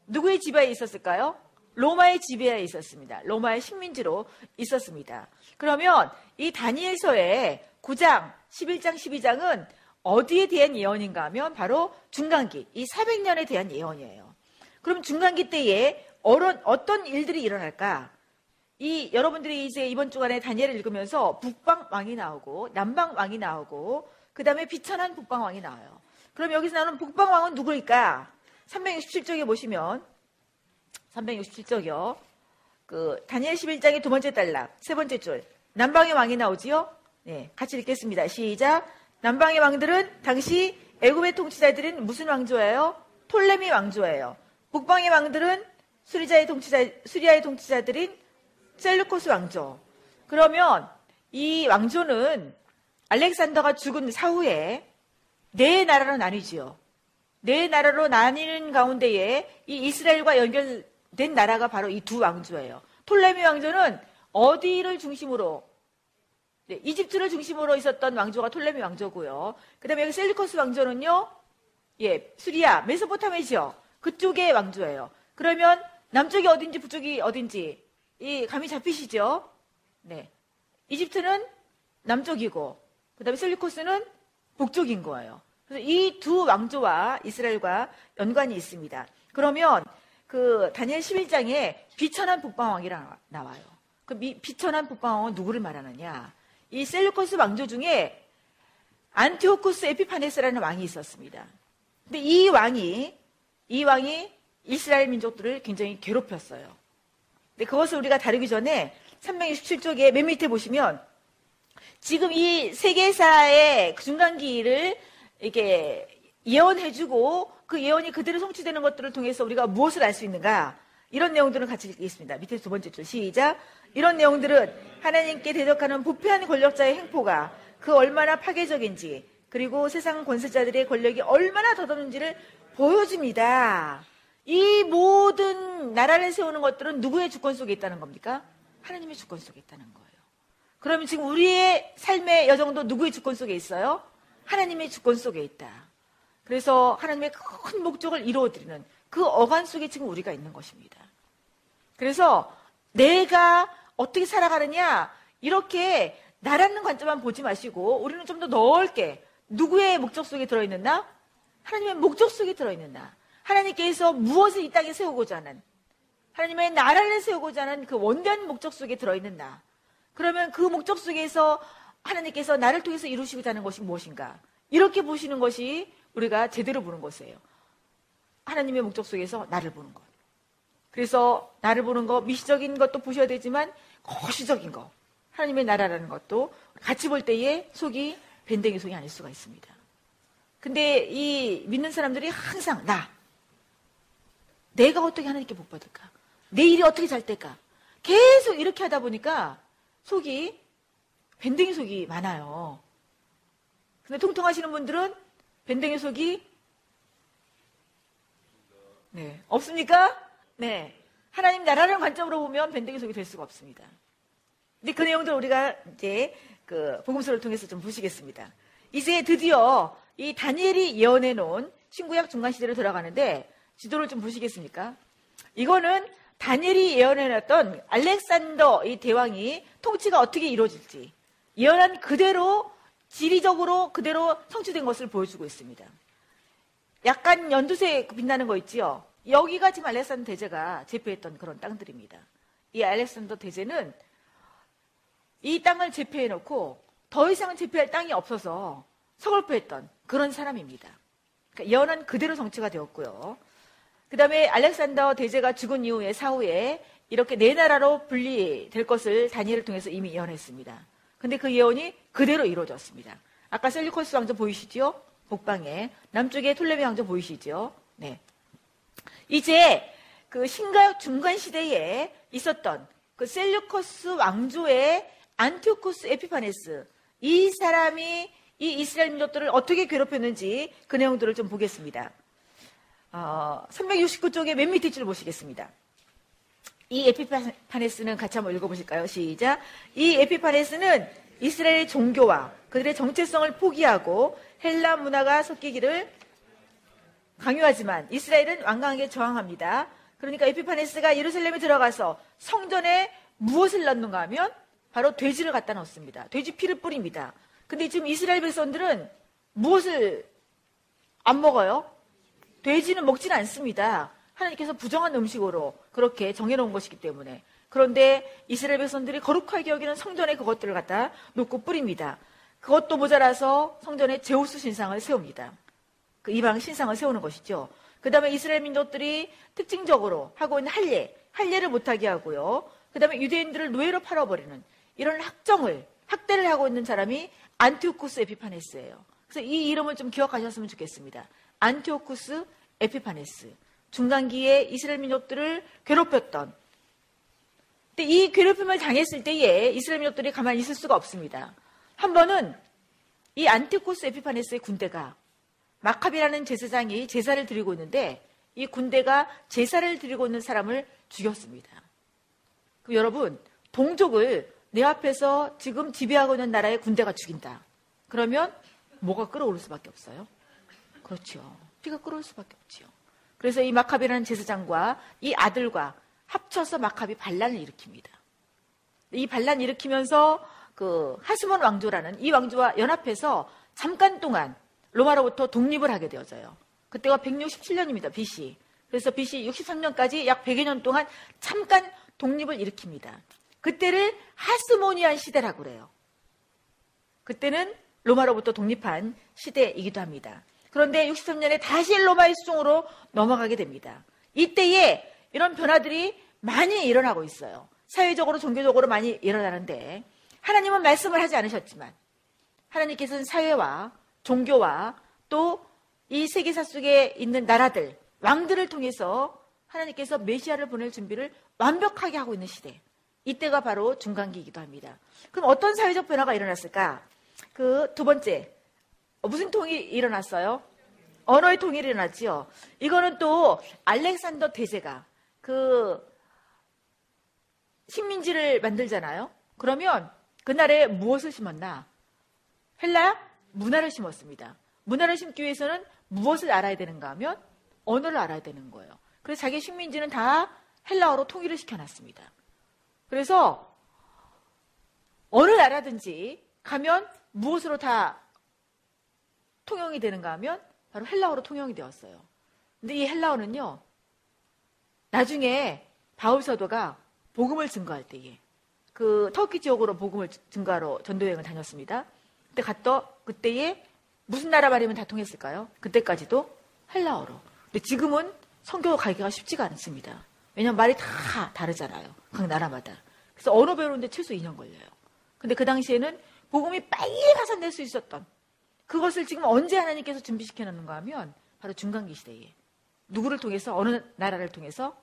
누구의 지배에 있었을까요? 로마의 지배에 있었습니다. 로마의 식민지로 있었습니다. 그러면 이 다니엘서의 9장, 11장, 12장은 어디에 대한 예언인가 하면 바로 중간기, 이 400년에 대한 예언이에요. 그럼 중간기 때에 어떤, 일들이 일어날까? 이 여러분들이 이제 이번 주간에 다니엘을 읽으면서 북방 왕이 나오고 남방 왕이 나오고 그 다음에 비천한 북방 왕이 나와요. 그럼 여기서 나오는 북방 왕은 누구일까? 367쪽에 보시면 367쪽이요. 그 다니엘 11장의 두 번째 단락, 세 번째 줄. 남방의 왕이 나오지요? 네, 같이 읽겠습니다. 시작. 남방의 왕들은 당시 애굽의 통치자들은 무슨 왕조예요? 톨레미 왕조예요. 북방의 왕들은 수리자의 통치자, 수리아의 통치자들인 셀루코스 왕조. 그러면 이 왕조는 알렉산더가 죽은 사후에 네 나라로 나뉘지요. 네 나라로 나뉘는 가운데에 이 이스라엘과 연결된 나라가 바로 이 두 왕조예요. 톨레미 왕조는 어디를 중심으로 네, 이집트를 중심으로 있었던 왕조가 톨레미 왕조고요. 그다음에 여기 셀루코스 왕조는요. 예, 수리아, 메소포타미아죠. 그쪽의 왕조예요. 그러면 남쪽이 어딘지 북쪽이 어딘지 이 감이 잡히시죠? 네. 이집트는 남쪽이고 그 다음에 셀루코스는 북쪽인 거예요. 그래서 이 두 왕조와 이스라엘과 연관이 있습니다. 그러면 그 다니엘 11장에 비천한 북방왕이라 나와요. 그 비천한 북방왕은 누구를 말하느냐? 이 셀루코스 왕조 중에 안티오쿠스 에피파네스라는 왕이 있었습니다. 근데 이 왕이 이 왕이 이스라엘 민족들을 굉장히 괴롭혔어요. 근데 그것을 우리가 다루기 전에 367쪽에 맨 밑에 보시면 지금 이 세계사의 그 중간기를 이렇게 예언해주고 그 예언이 그대로 성취되는 것들을 통해서 우리가 무엇을 알 수 있는가 이런 내용들을 같이 읽겠습니다. 밑에 두 번째 줄 시작. 이런 내용들은 하나님께 대적하는 부패한 권력자의 행포가 그 얼마나 파괴적인지 그리고 세상 권세자들의 권력이 얼마나 더없는지를 보여줍니다. 이 모든 나라를 세우는 것들은 누구의 주권 속에 있다는 겁니까? 하나님의 주권 속에 있다는 거예요. 그러면 지금 우리의 삶의 여정도 누구의 주권 속에 있어요? 하나님의 주권 속에 있다. 그래서 하나님의 큰 목적을 이루어드리는 그 어간 속에 지금 우리가 있는 것입니다. 그래서 내가 어떻게 살아가느냐 이렇게 나라는 관점만 보지 마시고 우리는 좀 더 넓게 누구의 목적 속에 들어있는 나? 하나님의 목적 속에 들어있는 나. 하나님께서 무엇을 이 땅에 세우고자 하는 하나님의 나라를 세우고자 하는 그 원대한 목적 속에 들어있는 나. 그러면 그 목적 속에서 하나님께서 나를 통해서 이루시고자 하는 것이 무엇인가? 이렇게 보시는 것이 우리가 제대로 보는 것이에요. 하나님의 목적 속에서 나를 보는 것. 그래서 나를 보는 것, 미시적인 것도 보셔야 되지만 거시적인 것, 하나님의 나라라는 것도 같이 볼 때에 속이 밴댕이 속이 아닐 수가 있습니다. 근데 이 믿는 사람들이 항상 나, 내가 어떻게 하나님께 복 받을까? 내 일이 어떻게 잘 될까? 계속 이렇게 하다 보니까 속이 밴댕이 속이 많아요. 근데 통통하시는 분들은 밴댕이 속이 네 없습니까? 네 하나님 나라는 관점으로 보면 밴댕이 속이 될 수가 없습니다. 근데 그 내용들 우리가 이제 그 복음서를 통해서 좀 보시겠습니다. 이제 드디어 이 다니엘이 예언해 놓은 신구약 중간 시대로 들어가는데 지도를 좀 보시겠습니까? 이거는 다니엘이 예언해놨던 알렉산더 이 대왕이 통치가 어떻게 이루어질지 예언한 그대로 지리적으로 그대로 성취된 것을 보여주고 있습니다. 약간 연두색 빛나는 거 있지요? 여기가 지금 알렉산더 대제가 제패했던 그런 땅들입니다. 이 알렉산더 대제는 이 땅을 제패해 놓고 더 이상 제패할 땅이 없어서 서글퍼했던 그런 사람입니다. 그러니까 예언은 그대로 성취가 되었고요. 그 다음에 알렉산더 대제가 죽은 이후에 사후에 이렇게 네 나라로 분리될 것을 다니엘을 통해서 이미 예언했습니다. 근데 그 예언이 그대로 이루어졌습니다. 아까 셀리코스 왕조 보이시죠? 북방에. 남쪽에 톨레미 왕조 보이시죠? 네. 이제 그 신가역 중간 시대에 있었던 그 셀류코스 왕조의 안티오코스 에피파네스 이 사람이 이 이스라엘 민족들을 어떻게 괴롭혔는지 그 내용들을 좀 보겠습니다. 어, 369쪽에 맨 밑에 줄 보시겠습니다. 이 에피파네스는 같이 한번 읽어보실까요? 시작. 이 에피파네스는 이스라엘의 종교와 그들의 정체성을 포기하고 헬라 문화가 섞이기를 강요하지만 이스라엘은 완강하게 저항합니다. 그러니까 에피파네스가 예루살렘에 들어가서 성전에 무엇을 넣는가 하면 바로 돼지를 갖다 넣습니다. 돼지 피를 뿌립니다. 근데 지금 이스라엘 백성들은 무엇을 안 먹어요? 돼지는 먹지는 않습니다. 하나님께서 부정한 음식으로 그렇게 정해놓은 것이기 때문에. 그런데 이스라엘 백성들이 거룩하게 여기는 성전에 그것들을 갖다 놓고 뿌립니다. 그것도 모자라서 성전에 제우스 신상을 세웁니다. 그 이방 신상을 세우는 것이죠. 그 다음에 이스라엘 민족들이 특징적으로 하고 있는 할례, 할례를 못하게 하고요. 그 다음에 유대인들을 노예로 팔아버리는 이런 학정을, 학대를 하고 있는 사람이 안티오쿠스 에피파네스예요. 그래서 이 이름을 좀 기억하셨으면 좋겠습니다. 안티오쿠스 에피파네스. 중간기에 이스라엘 민족들을 괴롭혔던 근데 이 괴롭힘을 당했을 때에 이스라엘 민족들이 가만히 있을 수가 없습니다. 한 번은 이 안티코스 에피파네스의 군대가 마카비라는 제사장이 제사를 드리고 있는데 이 군대가 제사를 드리고 있는 사람을 죽였습니다. 그럼 여러분 동족을 내 앞에서 지금 지배하고 있는 나라의 군대가 죽인다. 그러면 뭐가 끌어오를 수밖에 없어요? 그렇죠. 피가 끌어올 수밖에 없지요. 그래서 이 마카비라는 제사장과 이 아들과 합쳐서 마카비 반란을 일으킵니다. 이 반란 일으키면서 그 하스몬 왕조라는 이 왕조와 연합해서 잠깐 동안 로마로부터 독립을 하게 되어져요. 그때가 167년입니다. BC. 그래서 BC 63년까지 약 100여 년 동안 잠깐 독립을 일으킵니다. 그때를 하스모니안 시대라고 그래요. 그때는 로마로부터 독립한 시대이기도 합니다. 그런데 63년에 다시 로마의 수종으로 넘어가게 됩니다. 이때에 이런 변화들이 많이 일어나고 있어요. 사회적으로 종교적으로 많이 일어나는데 하나님은 말씀을 하지 않으셨지만 하나님께서는 사회와 종교와 또 이 세계사 속에 있는 나라들, 왕들을 통해서 하나님께서 메시아를 보낼 준비를 완벽하게 하고 있는 시대. 이때가 바로 중간기이기도 합니다. 그럼 어떤 사회적 변화가 일어났을까? 그 두 번째, 무슨 통일이 일어났어요? 언어의 통일이 일어났지요. 이거는 또 알렉산더 대제가 그 식민지를 만들잖아요. 그러면 그날에 무엇을 심었나? 헬라 문화를 심었습니다. 문화를 심기 위해서는 무엇을 알아야 되는가 하면 언어를 알아야 되는 거예요. 그래서 자기 식민지는 다 헬라어로 통일을 시켜놨습니다. 그래서 어느 나라든지 가면 무엇으로 다 통용이 되는가 하면 바로 헬라어로 통용이 되었어요. 근데 이 헬라어는요, 나중에 바울 사도가 복음을 증거할 때에 그 터키 지역으로 복음을 증거하러 전도 여행을 다녔습니다. 그때 갔더 그때에 무슨 나라 말이면 다 통했을까요? 그때까지도 헬라어로. 근데 지금은 성교 가기가 쉽지가 않습니다. 왜냐면 말이 다 다르잖아요. 각 나라마다. 그래서 언어 배우는데 최소 2년 걸려요. 근데 그 당시에는 복음이 빨리 가서낼 수 있었던 그것을 지금 언제 하나님께서 준비시켜 놓는가 하면 바로 중간기 시대에 누구를 통해서 어느 나라를 통해서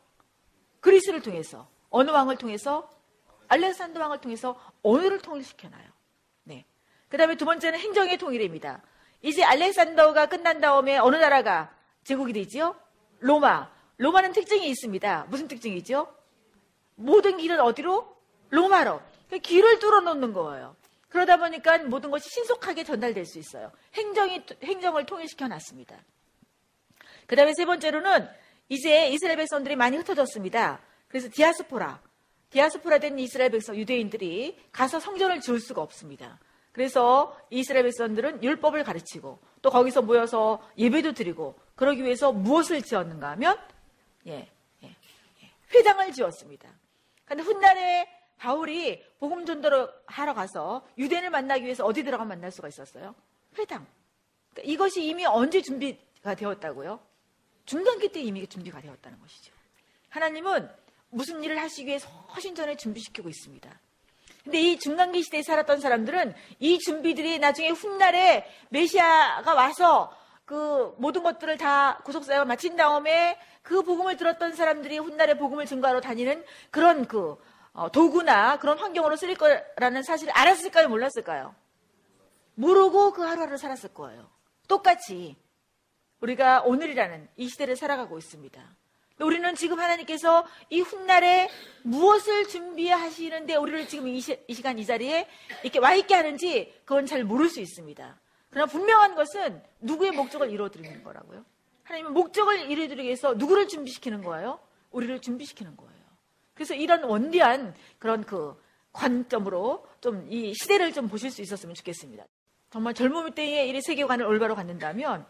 그리스를 통해서 어느 왕을 통해서 알렉산더 왕을 통해서 언어를 통일시켜놔요. 네. 그 다음에 두 번째는 행정의 통일입니다. 이제 알렉산더가 끝난 다음에 어느 나라가 제국이 되지요? 로마. 로마는 특징이 있습니다. 무슨 특징이죠? 모든 길은 어디로? 로마로. 그 길을 뚫어놓는 거예요. 그러다 보니까 모든 것이 신속하게 전달될 수 있어요. 행정이, 행정을 통일시켜 놨습니다. 그 다음에 세 번째로는 이제 이스라엘 백성들이 많이 흩어졌습니다. 그래서 디아스포라, 디아스포라 된 이스라엘 백성, 유대인들이 가서 성전을 지을 수가 없습니다. 그래서 이스라엘 백성들은 율법을 가르치고 또 거기서 모여서 예배도 드리고 그러기 위해서 무엇을 지었는가 하면 예, 예, 예, 회당을 지었습니다. 그런데 훗날에 바울이 복음 전도를 하러 가서 유대인을 만나기 위해서 어디 들어가 만날 수가 있었어요? 회당. 그러니까 이것이 이미 언제 준비가 되었다고요? 중간기 때 이미 준비가 되었다는 것이죠. 하나님은 무슨 일을 하시기 위해 서신 전에 준비시키고 있습니다. 근데 이 중간기 시대에 살았던 사람들은 이 준비들이 나중에 훗날에 메시아가 와서 그 모든 것들을 다 구속사역을 마친 다음에 그 복음을 들었던 사람들이 훗날에 복음을 증거하러 다니는 그런 그 어, 도구나 그런 환경으로 쓰일 거라는 사실을 알았을까요? 몰랐을까요? 모르고 그 하루하루 살았을 거예요. 똑같이 우리가 오늘이라는 이 시대를 살아가고 있습니다. 우리는 지금 하나님께서 이 훗날에 무엇을 준비하시는데 우리를 지금 이, 시, 이 시간 이 자리에 이렇게 와 있게 하는지 그건 잘 모를 수 있습니다. 그러나 분명한 것은 누구의 목적을 이루어드리는 거라고요? 하나님은 목적을 이루어드리기 위해서 누구를 준비시키는 거예요? 우리를 준비시키는 거예요. 그래서 이런 원대한 그런 그 관점으로 좀 이 시대를 좀 보실 수 있었으면 좋겠습니다. 정말 젊은 때에 이 세계관을 올바로 갖는다면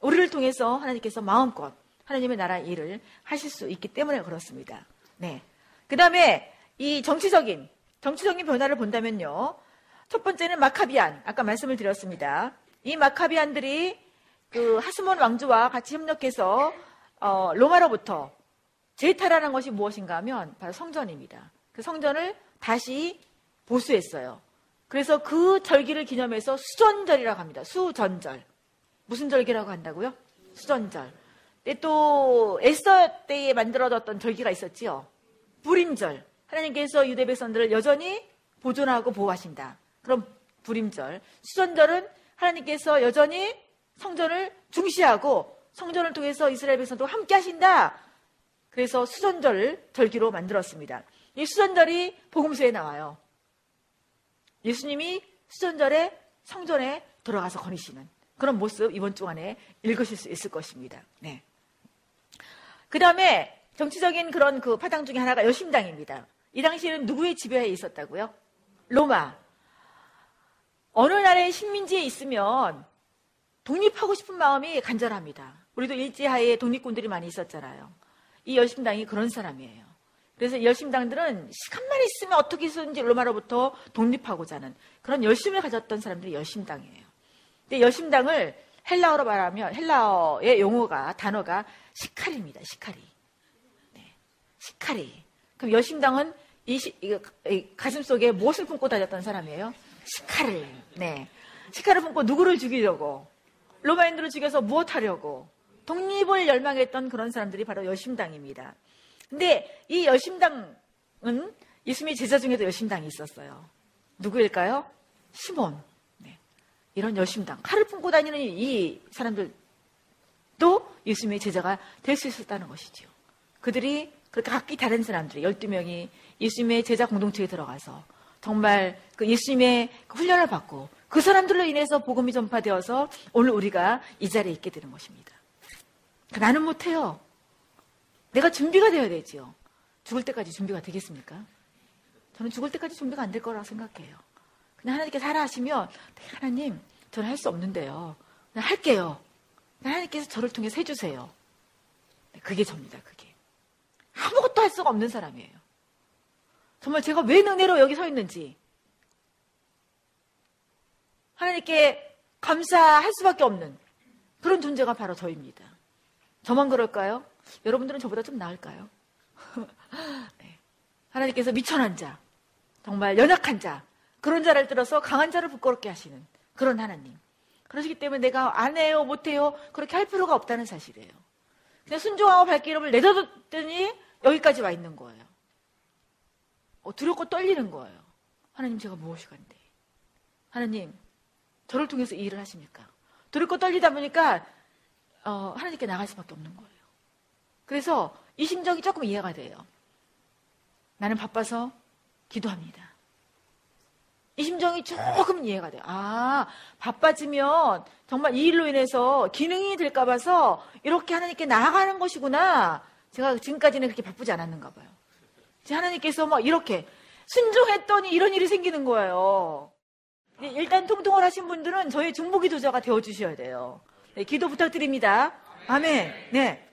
우리를 통해서 하나님께서 마음껏 하나님의 나라 일을 하실 수 있기 때문에 그렇습니다. 네. 그 다음에 이 정치적인, 정치적인 변화를 본다면요. 첫 번째는 마카비안. 아까 말씀을 드렸습니다. 이 마카비안들이 그 하스몬 왕조와 같이 협력해서 어, 로마로부터 제타라는 것이 무엇인가 하면 바로 성전입니다. 그 성전을 다시 보수했어요. 그래서 그 절기를 기념해서 수전절이라고 합니다. 수전절. 무슨 절기라고 한다고요? 수전절. 또 에스터 때에 만들어졌던 절기가 있었지요. 불임절. 하나님께서 유대 백성들을 여전히 보존하고 보호하신다. 그럼 불임절. 수전절은 하나님께서 여전히 성전을 중시하고 성전을 통해서 이스라엘 백성도 함께 하신다. 그래서 수전절 절기로 만들었습니다. 이 수전절이 복음서에 나와요. 예수님이 수전절에 성전에 들어가서 거니시는 그런 모습 이번 주 안에 읽으실 수 있을 것입니다. 네. 그 다음에 정치적인 그런 그 파당 중에 하나가 여심당입니다. 이 당시에는 누구의 지배하에 있었다고요? 로마. 어느 나라의 식민지에 있으면 독립하고 싶은 마음이 간절합니다. 우리도 일제하에 독립군들이 많이 있었잖아요. 이 여심당이 그런 사람이에요. 그래서 열심당들은 시간만 있으면 어떻게 해서든지 로마로부터 독립하고자 하는 그런 열심을 가졌던 사람들이 열심당이에요. 근데 열심당을 헬라어로 말하면 헬라어의 용어가 단어가 시카리입니다. 시카리. 네. 시카리. 그럼 열심당은 이, 시, 이, 이 가슴 속에 무엇을 품고 다녔던 사람이에요? 시카를. 네. 시카를 품고 누구를 죽이려고 로마인들을 죽여서 무엇하려고 독립을 열망했던 그런 사람들이 바로 열심당입니다. 근데 이 여심당은 예수님의 제자 중에도 여심당이 있었어요. 누구일까요? 시몬. 네. 이런 여심당. 칼을 품고 다니는 이 사람들도 예수님의 제자가 될 수 있었다는 것이죠. 그들이 그렇게 각기 다른 사람들이 12명이 예수님의 제자 공동체에 들어가서 정말 그 예수님의 그 훈련을 받고 그 사람들로 인해서 복음이 전파되어서 오늘 우리가 이 자리에 있게 되는 것입니다. 나는 못해요. 내가 준비가 되어야 되지요. 죽을 때까지 준비가 되겠습니까? 저는 죽을 때까지 준비가 안 될 거라고 생각해요. 그냥 하나님께서 하라 하시면, 네, 하나님, 저는 할 수 없는데요. 그냥 할게요. 하나님께서 저를 통해서 해주세요. 네, 그게 접니다, 그게. 아무것도 할 수가 없는 사람이에요. 정말 제가 왜 은혜로 여기 서 있는지. 하나님께 감사할 수밖에 없는 그런 존재가 바로 저입니다. 저만 그럴까요? 여러분들은 저보다 좀 나을까요? 네. 하나님께서 미천한 자, 정말 연약한 자, 그런 자를 들어서 강한 자를 부끄럽게 하시는 그런 하나님. 그러시기 때문에 내가 안 해요, 못 해요, 그렇게 할 필요가 없다는 사실이에요. 그냥 순종하고 발기름을 내려뒀더니 여기까지 와 있는 거예요. 어, 두렵고 떨리는 거예요. 하나님 제가 무엇이 간데? 하나님, 저를 통해서 이 일을 하십니까? 두렵고 떨리다 보니까 어, 하나님께 나갈 수밖에 없는 거예요. 그래서 이 심정이 조금 이해가 돼요. 나는 바빠서 기도합니다. 이 심정이 조금 이해가 돼요. 아, 바빠지면 정말 이 일로 인해서 기능이 될까 봐서 이렇게 하나님께 나아가는 것이구나. 제가 지금까지는 그렇게 바쁘지 않았는가 봐요. 하나님께서 막 이렇게 순종했더니 이런 일이 생기는 거예요. 일단 통통을 하신 분들은 저희 중보기 도자가 되어주셔야 돼요. 네, 기도 부탁드립니다. 아멘. 네.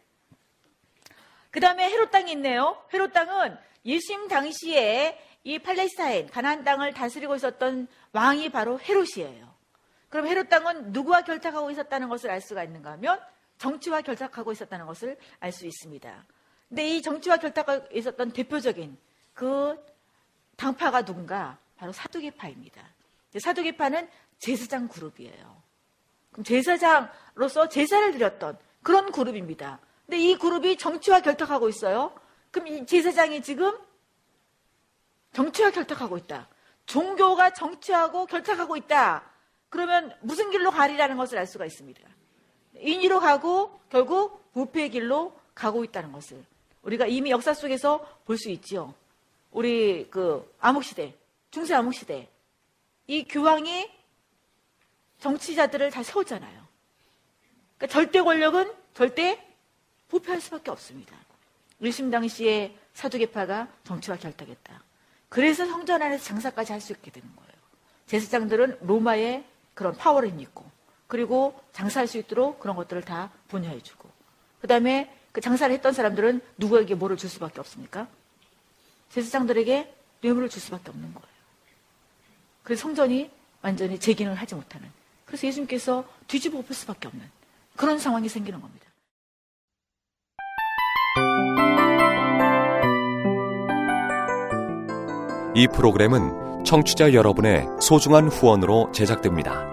그 다음에 헤롯 땅이 있네요. 헤롯 땅은 예수님 당시에 이 팔레스타인, 가나안 땅을 다스리고 있었던 왕이 바로 헤롯이에요. 그럼 헤롯 땅은 누구와 결탁하고 있었다는 것을 알 수가 있는가 하면 정치와 결탁하고 있었다는 것을 알 수 있습니다. 근데 이 정치와 결탁하고 있었던 대표적인 그 당파가 누군가? 바로 사두개파입니다. 사두개파는 제사장 그룹이에요. 그럼 제사장으로서 제사를 드렸던 그런 그룹입니다. 근데 이 그룹이 정치와 결탁하고 있어요. 그럼 이 제사장이 지금 정치와 결탁하고 있다. 종교가 정치하고 결탁하고 있다. 그러면 무슨 길로 가리라는 것을 알 수가 있습니다. 인위로 가고 결국 부패의 길로 가고 있다는 것을 우리가 이미 역사 속에서 볼 수 있지요. 우리 그 암흑시대, 중세 암흑시대 이 교황이 정치자들을 다 세웠잖아요. 그러니까 절대 권력은 절대 부패할 수밖에 없습니다. 의심 당시에 사두개파가 정치와 결탁했다. 그래서 성전 안에서 장사까지 할 수 있게 되는 거예요. 제사장들은 로마의 그런 파워를 믿고 그리고 장사할 수 있도록 그런 것들을 다 분야해주고 그 다음에 그 장사를 했던 사람들은 누구에게 뭐를 줄 수밖에 없습니까? 제사장들에게 뇌물을 줄 수밖에 없는 거예요. 그래서 성전이 완전히 재기능을 하지 못하는 그래서 예수님께서 뒤집어 엎을 수밖에 없는 그런 상황이 생기는 겁니다. 이 프로그램은 청취자 여러분의 소중한 후원으로 제작됩니다.